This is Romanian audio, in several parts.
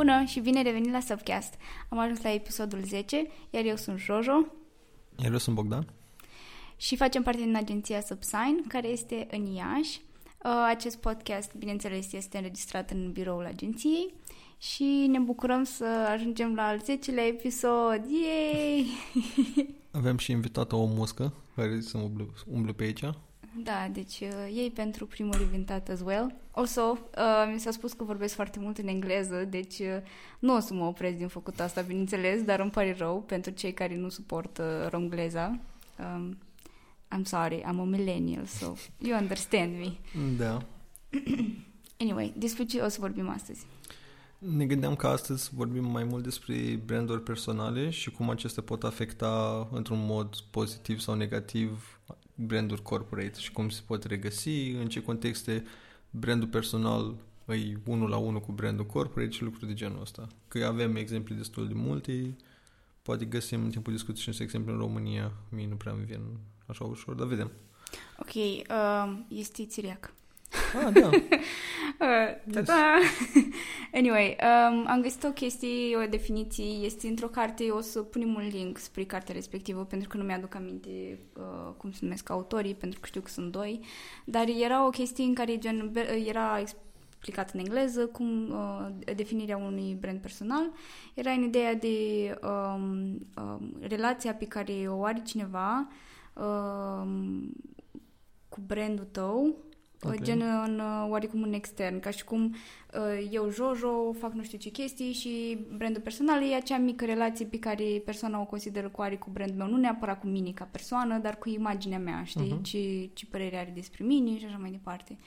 Bună și bine revenit la Subcast. Am ajuns la episodul 10, iar eu sunt Jojo. Iar eu sunt Bogdan. Și facem parte din agenția Subsign, care este în Iași. Uh, acest podcast, bineînțeles, este înregistrat în biroul agenției și ne bucurăm să ajungem la al 10-lea episod. Yay! Avem și invitată o muscă care să umble, umble pe aici. Da, deci uh, ei pentru primul invitat as well. Also, uh, mi s-a spus că vorbesc foarte mult în engleză, deci uh, nu o să mă opresc din făcut asta, bineînțeles, dar îmi pare rău pentru cei care nu suportă romgleza. Um, I'm sorry, I'm a millennial, so you understand me. Da. Anyway, despre ce o să vorbim astăzi? Ne gândeam că astăzi vorbim mai mult despre branduri personale și cum acestea pot afecta într-un mod pozitiv sau negativ branduri corporate și cum se pot regăsi, în ce contexte brandul personal e unul la unul cu brandul corporate și lucruri de genul ăsta. Că avem exemple destul de multe, poate găsim în timpul discuției și exemple în România, mie nu prea îmi vin așa ușor, dar vedem. Ok, uh, este țiriac. Ah, da. uh, ta-ta. anyway, um, am găsit o chestie, o definiție, este într-o carte, o să punem un link spre cartea respectivă, pentru că nu mi-aduc aminte uh, cum se numesc autorii, pentru că știu că sunt doi, dar era o chestie în care gen, era explicat în engleză cum uh, definirea unui brand personal era în ideea de um, um, relația pe care o are cineva um, cu brandul tău Okay. Gen în uh, oarecum în extern, ca și cum uh, eu, Jojo, fac nu știu ce chestii și brandul personal e acea mică relație pe care persoana o consideră cu are cu brandul meu, nu neapărat cu mine ca persoană, dar cu imaginea mea, știi? Uh-huh. Ce, ce părere are despre mine și așa mai departe.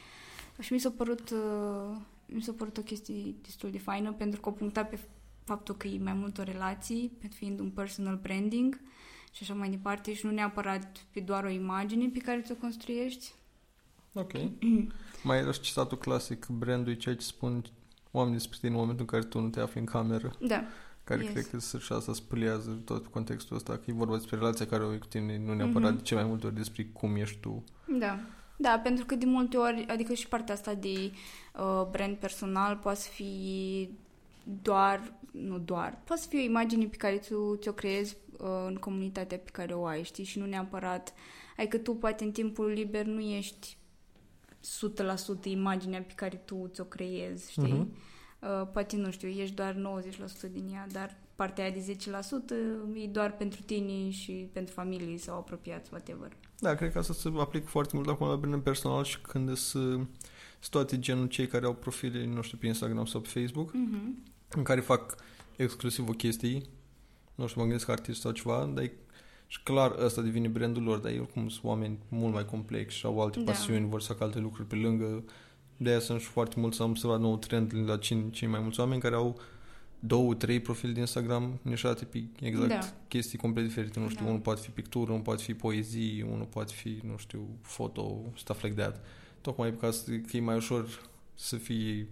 Și mi s-a părut, uh, mi s-a părut o chestie destul de faină pentru că o punctat pe faptul că e mai mult o relație, pe fiind un personal branding și așa mai departe și nu neapărat pe doar o imagine pe care ți-o construiești. Ok. Mai era și citatul clasic, brandul ceea ce spun oamenii despre tine în momentul în care tu nu te afli în cameră. Da. Care yes. cred că și asta spălează tot contextul ăsta, că e vorba despre relația care o ai cu tine, nu neapărat mm-hmm. de ce mai multe ori despre cum ești tu. Da. Da, pentru că de multe ori, adică și partea asta de uh, brand personal poate fi doar, nu doar, poate fi o imagine pe care tu ți-o creezi uh, în comunitatea pe care o ai, știi, și nu neapărat, adică tu poate în timpul liber nu ești 100% imaginea pe care tu ți-o creezi, știi? Uh-huh. Uh, poate, nu știu, ești doar 90% din ea, dar partea aia de 10% e doar pentru tine și pentru familie sau apropiați, whatever. Da, cred că asta se aplică foarte mult acum la brand personal și când sunt toate genul cei care au profile, nu știu, pe Instagram sau pe Facebook, uh-huh. în care fac exclusiv o chestie, nu știu, mă gândesc artist sau ceva, dar e și clar ăsta devine brandul lor, dar ei oricum sunt oameni mult mai complexi și au alte da. pasiuni, vor să facă alte lucruri pe lângă. De aia sunt și foarte mulți, am observat nou trend la cei, cei mai mulți oameni care au două, trei profile de Instagram nișate pe exact da. chestii complet diferite. Nu știu, da. unul poate fi pictură, unul poate fi poezie, unul poate fi, nu știu, foto, stuff like that. Tocmai ca să, că e mai ușor să fie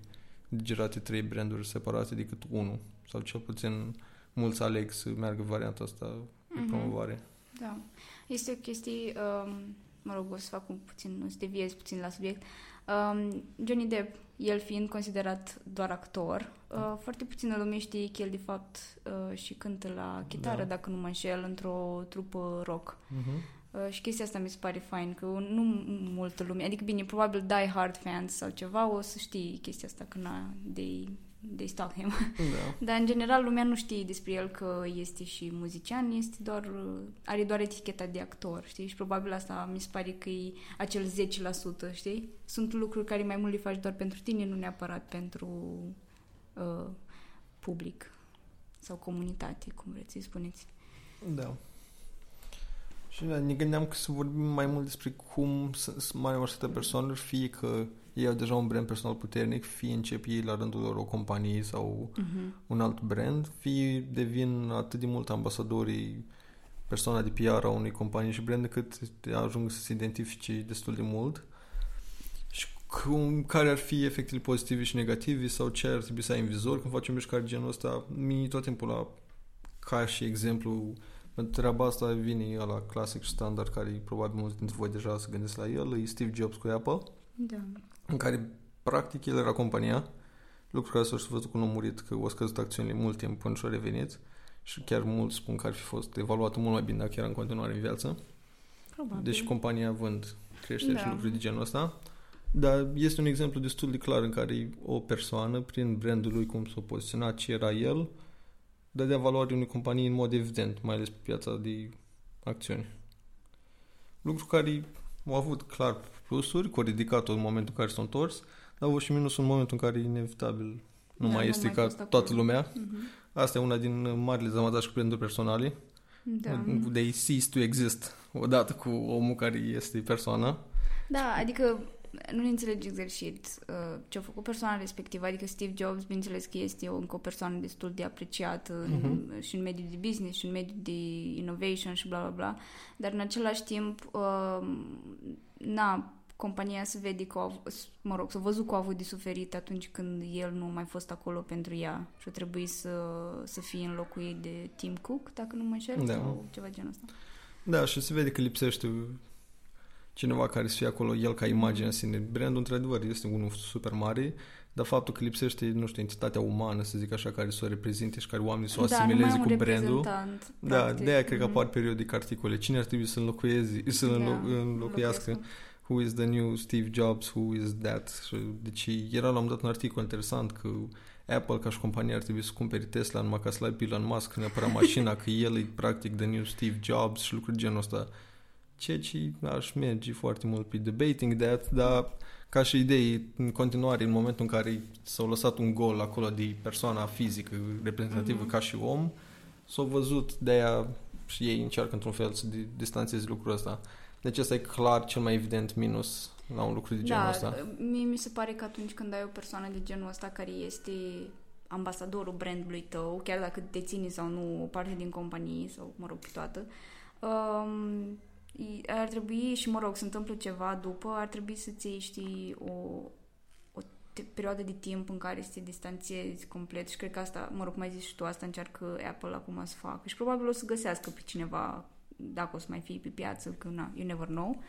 digerate trei branduri separate decât unul. Sau cel puțin mulți aleg să meargă varianta asta de mm-hmm. promovare. Da. Este o chestie, um, mă rog, o să fac un puțin, nu să deviez puțin la subiect. Um, Johnny Depp, el fiind considerat doar actor, uh, foarte puțină lume știe că el de fapt uh, și cântă la chitară, da. dacă nu mă înșel, într-o trupă rock. Uh-huh. Uh, și chestia asta mi se pare fain, că nu multă lume, adică bine, probabil Die Hard fans sau ceva o să știi chestia asta când de they stalk him. Da. Dar în general lumea nu știe despre el că este și muzician, este doar, are doar eticheta de actor, știi? Și probabil asta mi se pare că e acel 10%, știi? Sunt lucruri care mai mult le faci doar pentru tine, nu neapărat pentru uh, public sau comunitate, cum vreți să spuneți. Da. Și da, ne gândeam că să vorbim mai mult despre cum sunt mai multe persoane, fie că ei au deja un brand personal puternic, fie încep ei la rândul lor o companie sau uh-huh. un alt brand, fie devin atât de mult ambasadorii persoana de PR a unei companii și brand cât ajung să se identifice destul de mult și cum, care ar fi efectele pozitive și negative sau ce ar trebui să ai în vizor când facem mișcare genul ăsta. Mie tot timpul la ca și exemplu treaba asta vine la clasic standard care probabil mulți dintre voi deja să gândesc la el, e Steve Jobs cu Apple. Da în care practic el era compania lucru care s-a văzut cu un om murit, că o scăzut acțiunile mult timp până și-a revenit și chiar mulți spun că ar fi fost evaluat mult mai bine dacă era în continuare în viață. Probabil. Deci compania vând creștere Da. și lucruri de genul ăsta. Dar este un exemplu destul de clar în care o persoană, prin brandul lui, cum s-a poziționat, ce era el, dădea valoare unei companii în mod evident, mai ales pe piața de acțiuni. Lucru care au avut clar plusuri, că au ridicat-o în momentul în care s-a întors, dar au avut și minusul în momentul în care inevitabil nu Da, mai nu este mai ca fost acolo. toată lumea. Mhm. Asta e una din marile dezavantaje cu branduri personale. Da. They cease to exist odată cu omul care este persoana. Da, adică nu ne înțelegi greșit uh, ce a făcut persoana respectivă, adică Steve Jobs, bineînțeles că este o, încă o persoană destul de apreciată Mhm. în, și în mediul de business și în mediul de innovation și bla bla bla, dar în același timp uh, na, compania se vede că, au, mă rog, s-a văzut că a avut de suferit atunci când el nu a mai fost acolo pentru ea și a trebuit să, să fie înlocuit de Tim Cook, dacă nu mă înșel, Da. sau ceva genul ăsta. Da, și se vede că lipsește cineva care să fie acolo, el ca imagine în sine. Brandul, într-adevăr, este unul super mare, dar faptul că lipsește, nu știu, entitatea umană, să zic așa, care să o reprezinte și care oamenii să o da, asimileze numai cu un brandul. reprezentant, Da, practic. de aia cred că Mhm. apar periodic articole. Cine ar trebui să înlocuieze, să Da, înlo- înlocuiască? înlocuiască. Who is the new Steve Jobs? Who is that? Și, Deci era la un dat un articol interesant că Apple ca și companie ar trebui să cumpere Tesla numai ca să-l ai pe Elon Musk neapărat mașina, că el e practic the new Steve Jobs și lucruri de genul ăsta. Ceea ce aș merge foarte mult pe debating that, dar ca și idei, în continuare, în momentul în care s-au lăsat un gol acolo de persoana fizică reprezentativă Mhm. ca și om, s-au văzut de aia și ei încearcă într-un fel să di- distanțeze lucrul ăsta. Deci ăsta e clar cel mai evident minus la un lucru de genul da, ăsta. mie mi se pare că atunci când ai o persoană de genul ăsta care este ambasadorul brandului tău, chiar dacă deține sau nu o parte din companie sau, mă rog, pe toată, um, i- ar trebui, și mă rog, se întâmplă ceva după, ar trebui să-ți iei, știi, o, o te- perioadă de timp în care să te distanțiezi complet. Și cred că asta, mă rog, mai zici și tu, asta încearcă Apple acum să facă. Și probabil o să găsească pe cineva, dacă o să mai fie pe piață, că na, you never know,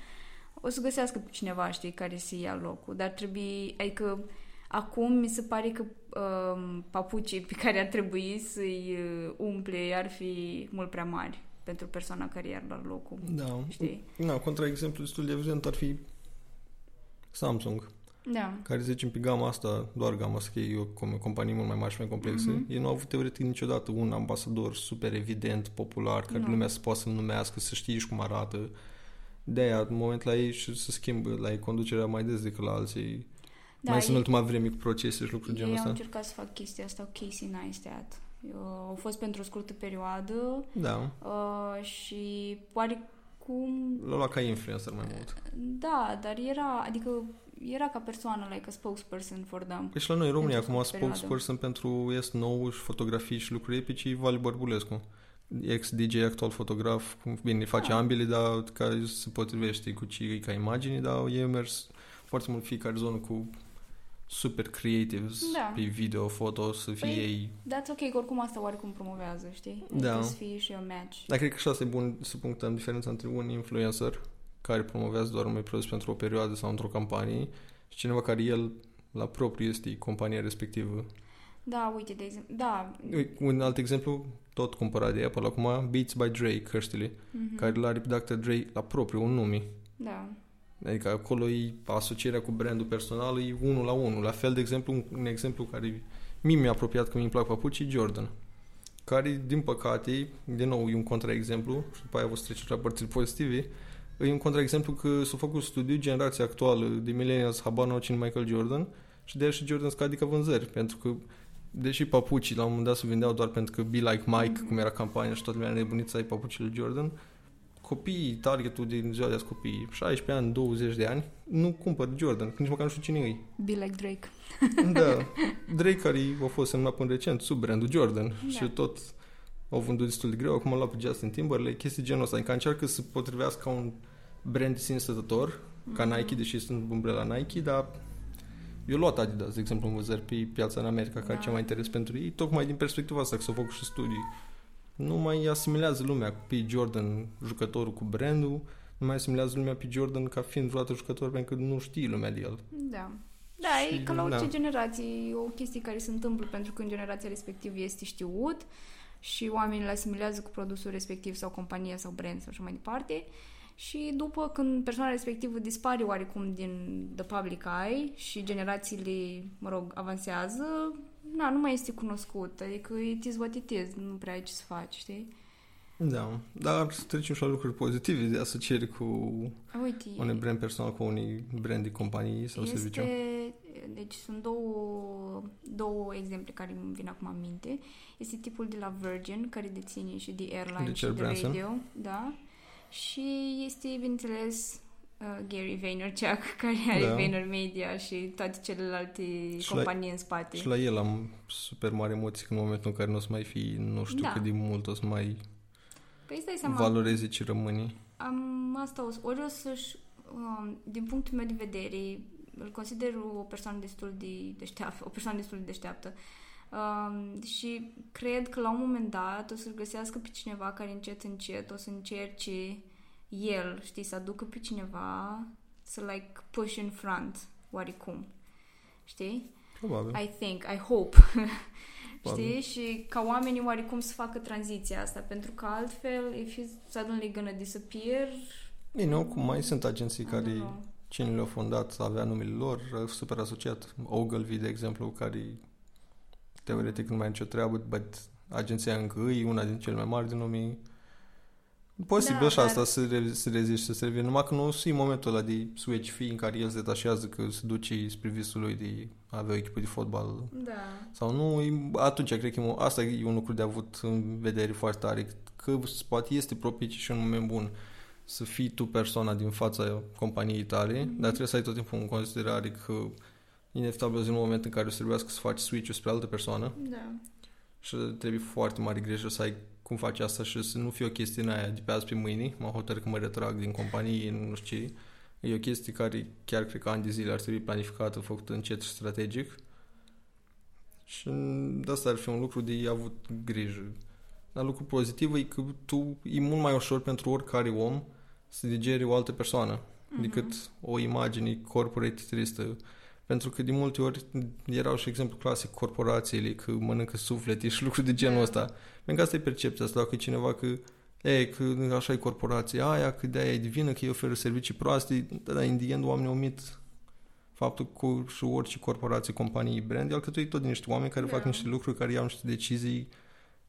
o să găsească pe cineva, știi, care să ia locul, dar trebuie, adică acum mi se pare că um, papucii pe care ar trebui să-i uh, umple ar fi mult prea mari pentru persoana care i-ar lua locul, Da. știi? Na, contra exemplu destul de evident ar fi Samsung, Da. care zicem pe gama asta, doar gama asta, că e o com- companie mult mai mare și mai complexă, Mhm. ei nu au avut teoretic niciodată un ambasador super evident, popular, care Nu. lumea să poată să-l numească, să știe și cum arată. De aia, în moment la ei și se schimbă, la ei conducerea mai des decât la alții. Da, mai sunt în ei- ultima vreme cu procese și lucruri Ei genul au ăsta. încercat să fac chestia asta cu Casey Neistat. Uh, Au fost pentru o scurtă perioadă Da, uh, și oarecum l-au luat ca influencer mai mult. Da, dar era, adică era ca persoană, like a spokesperson for them. Păi și la noi în România, Pentru acum scurtă perioadă. spokesperson pentru S9 și fotografii și lucruri epice, e Vali Bărbulescu. Ex-DJ, actual fotograf, cum- bine, face Ah. ambele, dar care se potrivește cu ce e ca imagini, dar e mers foarte mult fiecare zonă cu super creatives Da. pe video, foto, să fie Păi, ei... That's ok, că oricum asta oarecum promovează, știi? Da. Adică să fie și un match. Dar cred că și asta e bun să punctăm diferența între un influencer care promovează doar un produs pentru o perioadă sau într-o campanie și cineva care el la propriu este compania respectivă. Da, uite, de exemplu, da. Un alt exemplu, tot cumpărat de Apple acum, Beats by Dre, căștile, Mhm. care l-are pe Dr. Dre la propriu, un nume. Da. Adică acolo e asocierea cu brandul personal, e unul la unul. La fel, de exemplu, un, un exemplu care mie mi-a apropiat că mi-mi plac papucii, Jordan. Care, din păcate, din nou, e un contraexemplu și după aia vă trece la părțile pozitive, e un contraexemplu că s-a făcut studiu generația actuală de millennials habar n-au cine Michael Jordan și de aia și Jordan scade ca vânzări, pentru că deși papucii la un moment dat se vindeau doar pentru că Be Like Mike, Mhm. cum era campania și toată lumea nebunit să ai papucii lui Jordan, copiii, targetul din ziua de azi copii, 16 ani, 20 de ani, nu cumpăr Jordan, că nici măcar nu știu cine e. Be like Drake. Da, Drake care a fost semnat până recent sub brandul Jordan Da. și tot au vândut destul de greu, acum l-au pe Justin Timberlake, chestii genul ăsta, adică încearcă să potrivească ca un brand sine stătător, ca Mhm. Nike, deși sunt umbrela Nike, dar eu luat Adidas, de exemplu, în vânzări pe piața în America, care Da. e cea mai interes pentru ei, tocmai din perspectiva asta, că s-au făcut și studii. Nu mai asimilează lumea pe Jordan jucătorul cu brandul, nu mai asimilează lumea pe Jordan ca fiind vreodată jucător pentru că nu știe lumea de el. Da. Da, Și, e ca la orice da. generație, e o chestie care se întâmplă pentru că în generația respectivă este știut și oamenii îl asimilează cu produsul respectiv sau compania sau brand sau așa mai departe. Și după când persoana respectivă dispare oarecum din the public eye și generațiile, mă rog, avansează, na, nu mai este cunoscut. Adică it is what it is, nu prea ai ce să faci, știi? Da, dar să trecem și la lucruri pozitive de asociere cu Uite, un brand personal cu unui brand de companii sau este, serviciu. deci sunt două, două exemple care îmi vin acum în minte. Este tipul de la Virgin, care deține și de airline Richard și de Branson. radio, da. Și este, bineînțeles, uh, Gary Vaynerchuk, care are Da. VaynerMedia și toate celelalte Și la- companii în spate. Și la el am super mare emoții în momentul în care nu o să mai fi, nu știu Da. cât de mult o să mai Păi stai seama, valoreze ce rămâni. Am asta, o, să- ori o să-și, um, din punctul meu de vedere, îl consider o persoană destul de deșteaptă, o persoană destul de deșteaptă. Um, și cred că la un moment dat o să-l găsească pe cineva care încet, încet o să încerce el, știi, să aducă pe cineva să like push in front, oarecum. Știi? Probabil. I think, I hope. Probabil. Știi? Și ca oamenii oarecum să facă tranziția asta, pentru că altfel, if he's suddenly gonna disappear, Bine, oricum mai sunt agenții I care don't know. cine le-a fondat avea numele lor, super asociat. Ogilvy, de exemplu, care teoretic nu mai are nicio treabă, but agenția încă e una din cele mai mari din lume. Posibil Da, și dar- asta să, re- să reziști, să se revină, numai că nu o să e momentul ăla de switch fee în care el se detașează că se duce spre visul lui de a avea o echipă de fotbal Da. sau nu, e- atunci cred că e, mo- asta e un lucru de avut în vedere foarte tare, că poate este propice și un moment bun să fii tu persoana din fața companiei tale, Mhm. dar trebuie să ai tot timpul în considerare că inevitabil o zi, în moment în care o să trebuiască să faci switch-ul spre altă persoană Da. și trebuie foarte mare grijă să ai cum faci asta și să nu fie o chestie în aia de pe azi pe mâine, mă hotărâ că mă retrag din companie, nu știu ce. E o chestie care chiar cred că ani de zile ar trebui planificată, făcută încet și strategic. Și de asta ar fi un lucru de avut grijă. Dar lucru pozitiv e că tu e mult mai ușor pentru oricare om să digere o altă persoană Mhm. decât o imagine corporate tristă. Pentru că de multe ori erau și exemplu clasic corporațiile că mănâncă suflete și lucruri de genul Da. ăsta. Pentru că asta e percepția asta, dacă e cineva că e, că așa e corporația aia, că de-aia e divină, că îi oferă servicii proaste, dar in the end oamenii omit faptul că și orice corporație, companie, brand, e alcătuit tot din niște oameni care Da. fac niște lucruri, care iau niște decizii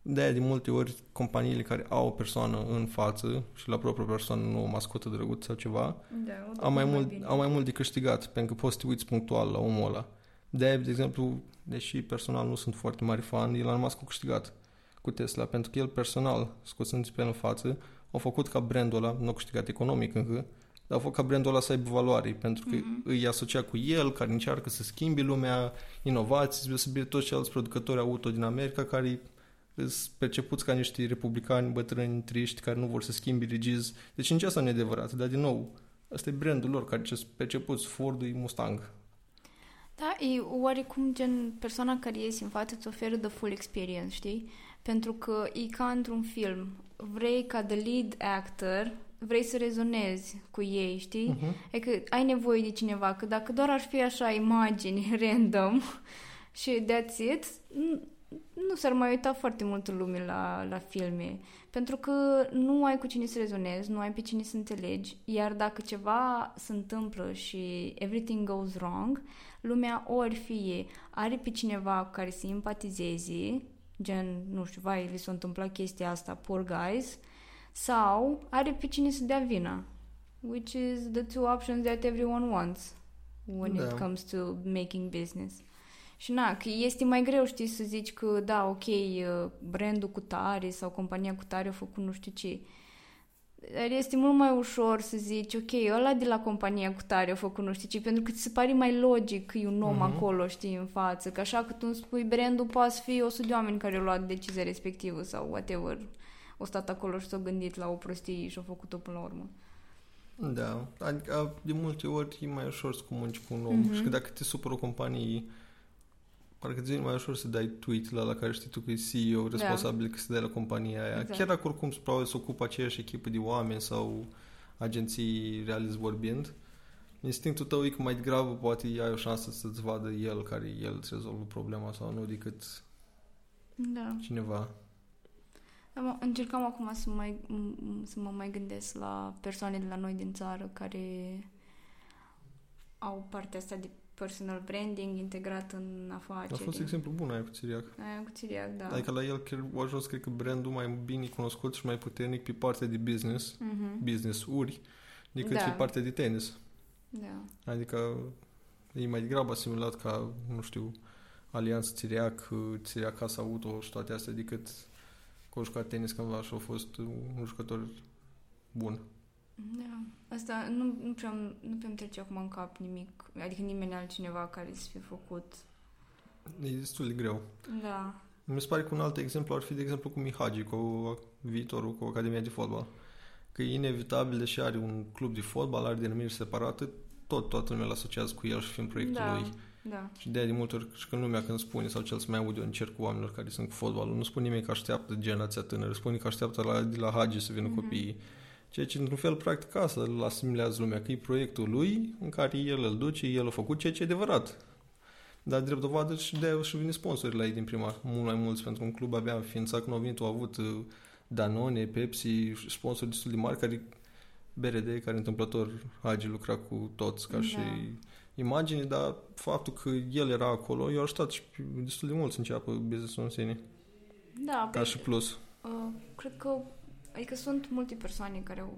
de-aia de multe ori companiile care au o persoană în față și la propria persoană nu o mascotă drăguț sau ceva, Da, o duc au mai, mult mult, bine. au mai mult de câștigat, pentru că poți să te uiți punctual la omul ăla. de de exemplu, deși personal nu sunt foarte mari fan, Elon Musk a câștigat cu Tesla, pentru că el personal, scoțându-se pe el în față, a făcut ca brandul ăla, nu a câștigat economic încă, dar a făcut ca brandul ăla să aibă valoare, pentru că Mhm. îi asocia cu el, care încearcă să schimbe lumea, inovații, deosebire toți ceilalți producători auto din America, care sunt percepuți ca niște republicani bătrâni, triști, care nu vor să schimbe regiz. Deci nici asta nu e adevărat, dar din nou, ăsta e brandul lor, care ce sunt percepuți, Ford-ul e Mustang. Da, e oarecum gen persoana care iese în față îți oferă the full experience, știi? Pentru că e ca într-un film. Vrei ca the lead actor, vrei să rezonezi cu ei, știi? Uh-huh. E că ai nevoie de cineva, că dacă doar ar fi așa imagini random și that's it, nu, nu s-ar mai uita foarte multă lume la, la filme. Pentru că nu ai cu cine să rezonezi, nu ai pe cine să înțelegi, iar dacă ceva se întâmplă și everything goes wrong, lumea ori fie are pe cineva cu care să empatizeze, gen, nu știu, vai, li s-a întâmplat chestia asta, poor guys, sau are pe cine să dea vina. Which is the two options that everyone wants when Da. it comes to making business. Și na, că este mai greu, știi, să zici că, da, ok, uh, brandul cu tare sau compania cu tare a făcut nu știu ce. Dar este mult mai ușor să zici, ok, ăla de la compania cu tare a făcut nu știu ce, pentru că ți se pare mai logic că e un om Mhm. acolo, știi, în față. Că așa că tu îmi spui brandul poate să fie 100 de oameni care au luat decizia respectivă sau whatever. O stat acolo și s-au gândit la o prostie și au făcut-o până la urmă. Da, adică de multe ori e mai ușor să comunici cu un om Mhm. și că dacă te supără o companie, parcă ți mai ușor să dai tweet la, la care știi tu că e CEO responsabil că se dai la compania aia. Exact. Chiar dacă oricum probabil să ocupă aceeași echipă de oameni sau agenții realist vorbind, instinctul tău e că mai degrabă poate ai o șansă să-ți vadă el care el îți rezolvă problema sau nu decât Da. cineva. Am- Încercam acum să, mai, m- să mă mai gândesc la persoane de la noi din țară care au partea asta de personal branding integrat în afaceri. A fost exemplu bun aia cu Țiriac. Aia cu Țiriac, da. Adică la el chiar a ajuns, cred că, brandul mai bine cunoscut și mai puternic pe partea de business, Mhm. business-uri, decât Da. și partea de tenis. Da. Adică e mai degrabă asimilat ca, nu știu, Alianță Țiriac, Țiriac Casa Auto și toate astea, decât că a jucat tenis cândva și a fost un jucător bun. Da. Asta nu, nu prea nu prea îmi trece acum în cap nimic, adică nimeni altcineva care să fi făcut. E destul de greu. Da. Mi se pare că un alt exemplu ar fi, de exemplu, cu Mihagi, cu viitorul, cu Academia de Fotbal. Că e inevitabil, deși are un club de fotbal, are denumiri separate, tot toată lumea îl asociază cu el și fiind proiectul da. lui. Da. Și de aia de multe ori și când lumea când spune, sau cel să mai aud eu în cerc cu oamenilor care sunt cu fotbalul, nu spune nimeni că așteaptă generația tânără, spune că așteaptă la, de la Hagi să vină Mhm. copiii. Ceea ce, într-un fel, practic asta îl asimilează lumea, că e proiectul lui în care el îl duce, el a făcut ceea ce e adevărat. Dar, drept dovadă, și de și vine sponsorii la ei din prima, mult mai mulți, pentru un club abia înființat când au venit, au avut uh, Danone, Pepsi, sponsori destul de mari, care BRD, care întâmplător Hagi lucra cu toți ca Da. și imagine, dar faptul că el era acolo, i-a ajutat și pe destul de mult să înceapă business-ul în sine, Da, ca păi, și plus. uh, cred că, adică sunt multe persoane care au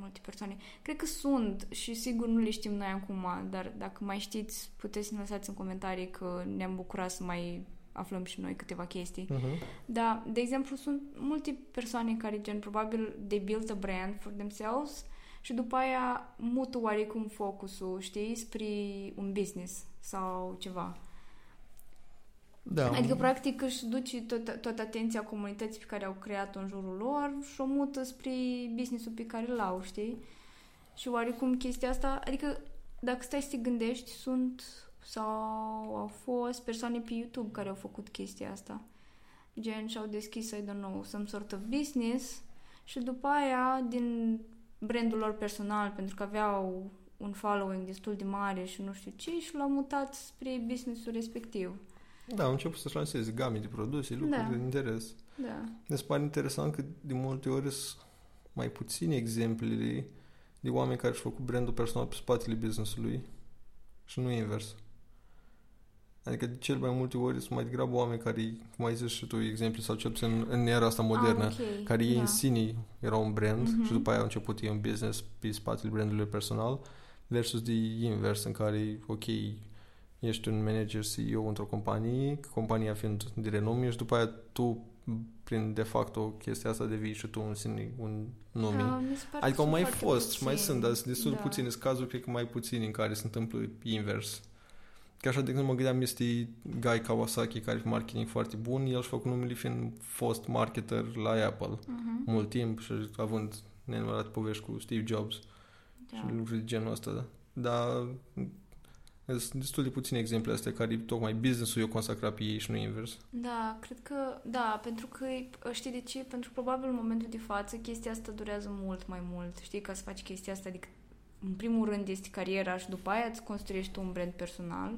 multe persoane. Cred că sunt și sigur nu le știm noi acum, dar dacă mai știți, puteți să ne lăsați în comentarii că ne-am bucurat să mai aflăm și noi câteva chestii. Uh-huh. Da, de exemplu, sunt multe persoane care, gen, probabil, they build a brand for themselves și după aia mută oarecum focusul, știi, spre un business sau ceva. Da. Adică, practic, își duce tot, toată atenția comunității pe care au creat-o în jurul lor și o mută spre business-ul pe care l-au, știi? Și oarecum chestia asta, adică, dacă stai să te gândești, sunt sau au fost persoane pe YouTube care au făcut chestia asta. Gen, și-au deschis, I don't know, some sort of business și după aia, din brandul lor personal, pentru că aveau un following destul de mare și nu știu ce, și l-au mutat spre businessul respectiv. Da, au început să-și lanseze game de produse, lucruri Da. de interes. Da. Mi se pare interesant că de multe ori sunt mai puține exemplele de oameni care și-au făcut brandul personal pe spatele business-ului și nu invers. Adică de cel mai multe ori sunt mai degrabă oameni care, cum ai zis și tu, exemplu, sau cel puțin în era asta modernă, Ah, ok. care ei da. în sine erau un brand Mhm. și după aia au început ei un business pe spatele brandului personal versus de invers în care, ok, ești un manager CEO într-o companie, compania fiind de renume și după aia tu prin de facto chestia asta devii și tu în sine un nume. Da, mi se pare adică că au mai sunt fost foarte și mai puțini. sunt, dar sunt destul de Da. puține sunt cazuri, cred că mai puțini în care se întâmplă invers. Că așa, de exemplu, mă gândeam, este Guy Kawasaki, care are marketing foarte bun, el și-a făcut numele fiind fost marketer la Apple Mhm. mult timp și având nenumărate povești cu Steve Jobs Da. și lucruri de genul ăsta. Da. Dar sunt destul de puține exemple astea care tocmai business-ul e consacrat pe ei și nu invers. Da, cred că, da, pentru că, știi de ce? Pentru că probabil în momentul de față chestia asta durează mult mai mult, știi, ca să faci chestia asta, adică în primul rând este cariera și după aia îți construiești tu un brand personal.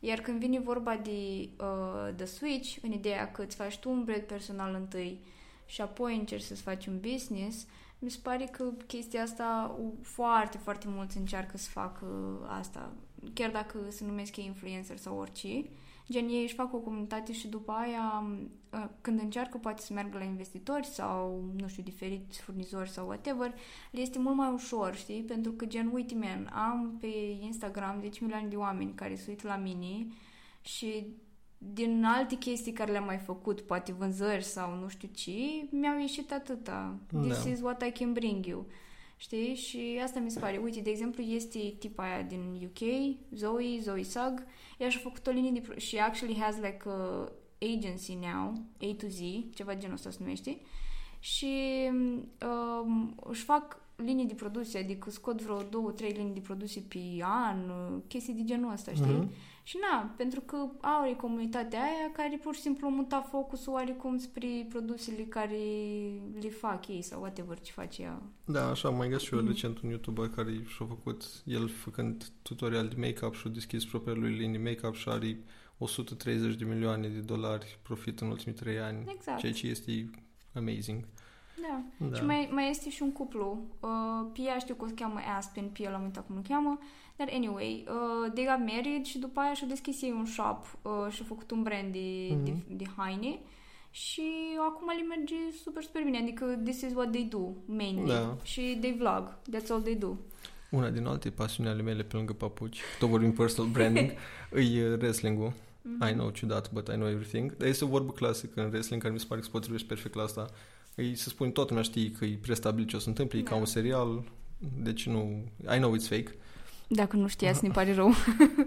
Iar când vine vorba de uh, the switch, în ideea că îți faci tu un brand personal întâi și apoi încerci să-ți faci un business, mi se pare că chestia asta u- foarte, foarte mulți încearcă să facă asta. Chiar dacă se numesc ei influencer sau orice, gen ei își fac o comunitate și după aia uh, când încearcă poate să meargă la investitori sau, nu știu, diferiți furnizori sau whatever, le este mult mai ușor, știi? Pentru că gen, uite, man, am pe Instagram 10 milioane de oameni care se uită la mine și din alte chestii care le-am mai făcut, poate vânzări sau nu știu ce, mi-au ieșit atâta. This Da. is what I can bring you. Știi? Și asta mi se pare. Uite, de exemplu, este tipa aia din UK, Zoe, Zoe Sugg. Ea și-a făcut o linie de... Pro- și actually has like a agency now, A to Z, ceva genul ăsta se numește. Și um, își fac linii de produse, adică scot vreo două, trei linii de produse pe an, chestii de genul ăsta, știi? Mm-hmm. Și na, pentru că au comunitatea aia care pur și simplu muta focusul oarecum spre produsele care le fac ei sau whatever ce face ea. Da, așa, mai găsit și eu mm-hmm. recent un YouTuber care și-a făcut, el făcând tutorial de make-up și-a deschis propriul lui linii make-up și are 130 de milioane de dolari profit în ultimii trei ani, exact. ceea ce este amazing. Da. da. Și mai, mai este și un cuplu. Uh, Pia știu că o cheamă Aspen, Pia l-am uitat cum îl cheamă. Dar anyway, uh, they got married și după aia și-au deschis ei un shop uh, și-au făcut un brand de, mm-hmm. de, de haine și acum le merge super, super bine. Adică this is what they do, mainly. Da. Și they vlog. That's all they do. Una din alte pasiuni ale mele pe lângă papuci, tot vorbim personal branding, e wrestling-ul. Mm-hmm. I know ciudat, but I know everything. Dar este o vorbă clasică în wrestling care mi se pare că se potrivește perfect la asta. Îi se spune, toată lumea știe că e prestabil ce o să întâmple, e ca da. un serial, deci nu... I know it's fake. Dacă nu știați, ne pare rău.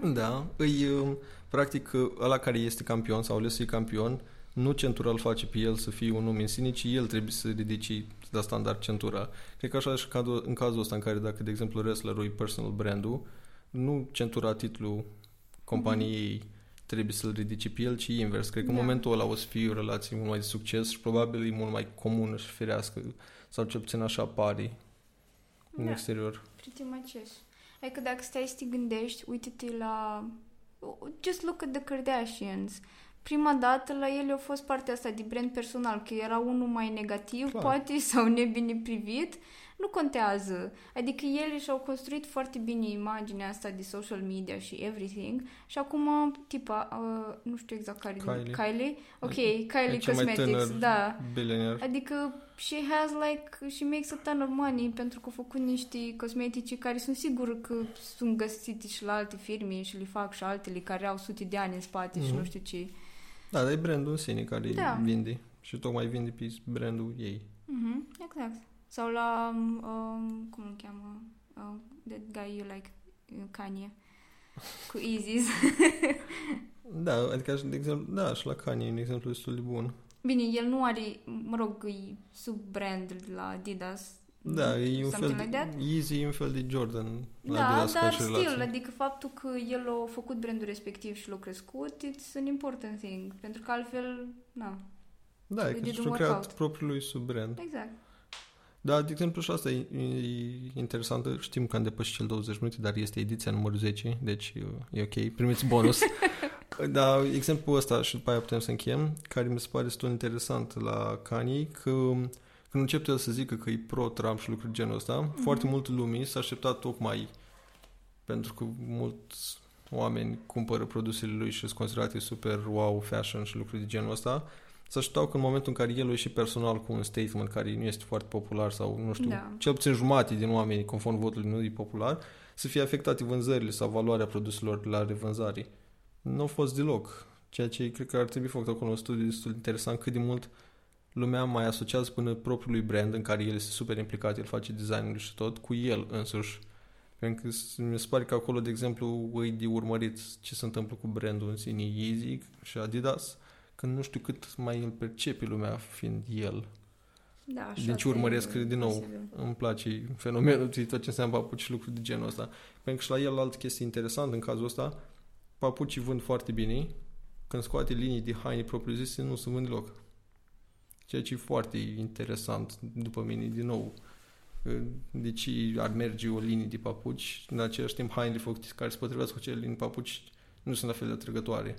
da, îi, um, practic, ăla care este campion sau ales să fie campion, nu centura îl face pe el să fie un om în sine, ci el trebuie să ridice la standard centura. Cred că așa și în cazul ăsta în care dacă, de exemplu, wrestlerul e personal brandul, nu centura titlul companiei mm-hmm. Trebuie să-l ridice pe el, ci invers. Cred că da. în momentul ăla o să fie o relație mult mai de succes și probabil e mult mai comună și firească, sau cel puțin așa pare da. în exterior. Pretty much yes. Adică dacă stai să te gândești, uite-te la... Just look at the Kardashians. Prima dată la ele a fost partea asta de brand personal, că era unul mai negativ, Clar. poate, sau nebine privit, nu contează. Adică ele și-au construit foarte bine imaginea asta de social media și everything și acum, tipa, uh, nu știu exact care Kylie. Kylie? Ok, Kylie Cosmetics, da. Billionaire. Adică she has like, she makes a ton of money pentru că a făcut niște cosmetici care sunt sigur că sunt găsite și la alte firme și le fac și altele care au sute de ani în spate mm-hmm. și mhm. nu știu ce. Da, dar e brandul în sine care da. vinde și tocmai vinde pe brandul ei. Mm-hmm, exact. Sau la, um, cum îl cheamă, uh, that guy you like, Kanye, cu Isis. da, adică, de exemplu, da, și la Kanye, un exemplu destul de bun. Bine, el nu are, mă rog, e sub brand la Adidas, da, e un fel like de, Easy e un fel de Jordan la Da, Adidas dar stil, adică faptul că el a făcut brandul respectiv și l-a crescut, it's an important thing, pentru că altfel, na. Da, e că și-a creat propriul lui sub brand. Exact. Da, de exemplu și asta e, e interesantă. Știm că am depășit cel 20 minute, dar este ediția numărul 10, deci e, e ok, primiți bonus. da, exemplul ăsta și după aia putem să încheiem, care mi se pare destul interesant la Kanye, că când începe el să zică că e pro-Trump și lucruri genul ăsta, mm-hmm. foarte mult lumii s-a așteptat tocmai pentru că mulți oameni cumpără produsele lui și sunt considerate super wow fashion și lucruri de genul ăsta, să așteptau că în momentul în care el e și personal cu un statement care nu este foarte popular sau, nu știu, da. cel puțin jumate din oameni, conform votului, nu e popular, să fie afectate vânzările sau valoarea produselor la revânzare. Nu au fost deloc. Ceea ce cred că ar trebui făcut acolo un studiu destul de interesant cât de mult lumea mai asociază până propriului brand în care el este super implicat, el face designul și tot, cu el însuși. Pentru că mi se pare că acolo, de exemplu, îi de urmărit ce se întâmplă cu brandul în sine Yeezy și Adidas, când nu știu cât mai îl percepe lumea fiind el. Da, așa deci urmăresc, din nou, posibil. îmi place fenomenul, tot ce înseamnă papuci și lucruri de genul ăsta. Pentru că și la el altă chestie interesantă în cazul ăsta, papucii vând foarte bine, când scoate linii de haine propriu-zise, nu se vând deloc. Ceea ce e foarte interesant după mine, din nou. Deci ar merge o linie de papuci, în același timp hainele făcute care se potrivesc cu cele linii papuci nu sunt la fel de atrăgătoare.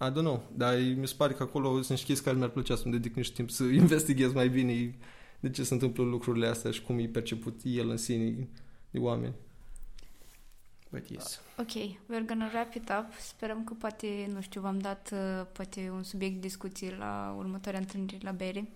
I don't know, dar mi se pare că acolo sunt chestii care mi-ar plăcea să-mi dedic niște timp să investighez mai bine de ce se întâmplă lucrurile astea și cum e perceput el în sine de oameni. But yes. Ok, we're gonna wrap it up. Sperăm că poate, nu știu, v-am dat uh, poate un subiect de discuție la următoarea întâlnire la bere.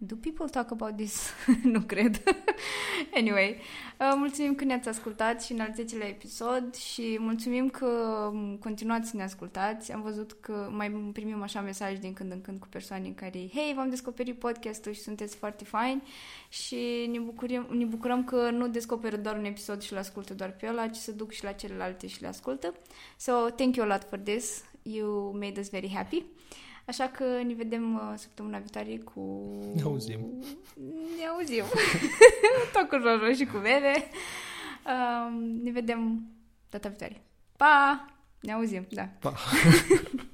Do people talk about this? nu cred. anyway, uh, mulțumim că ne-ați ascultat și în al 10 episod și mulțumim că um, continuați să ne ascultați. Am văzut că mai primim așa mesaje din când în când cu persoane care, hei, v-am descoperit podcastul și sunteți foarte faini și ne bucurăm, ne bucurăm că nu descoperă doar un episod și îl ascultă doar pe ăla, ci se duc și la celelalte și le ascultă. So, thank you a lot for this. You made us very happy. Așa că ne vedem uh, săptămâna viitoare cu... Ne auzim. Ne auzim. Tot cu Jojo și cu Bebe. Um, ne vedem data viitoare. Pa! Ne auzim, da. Pa!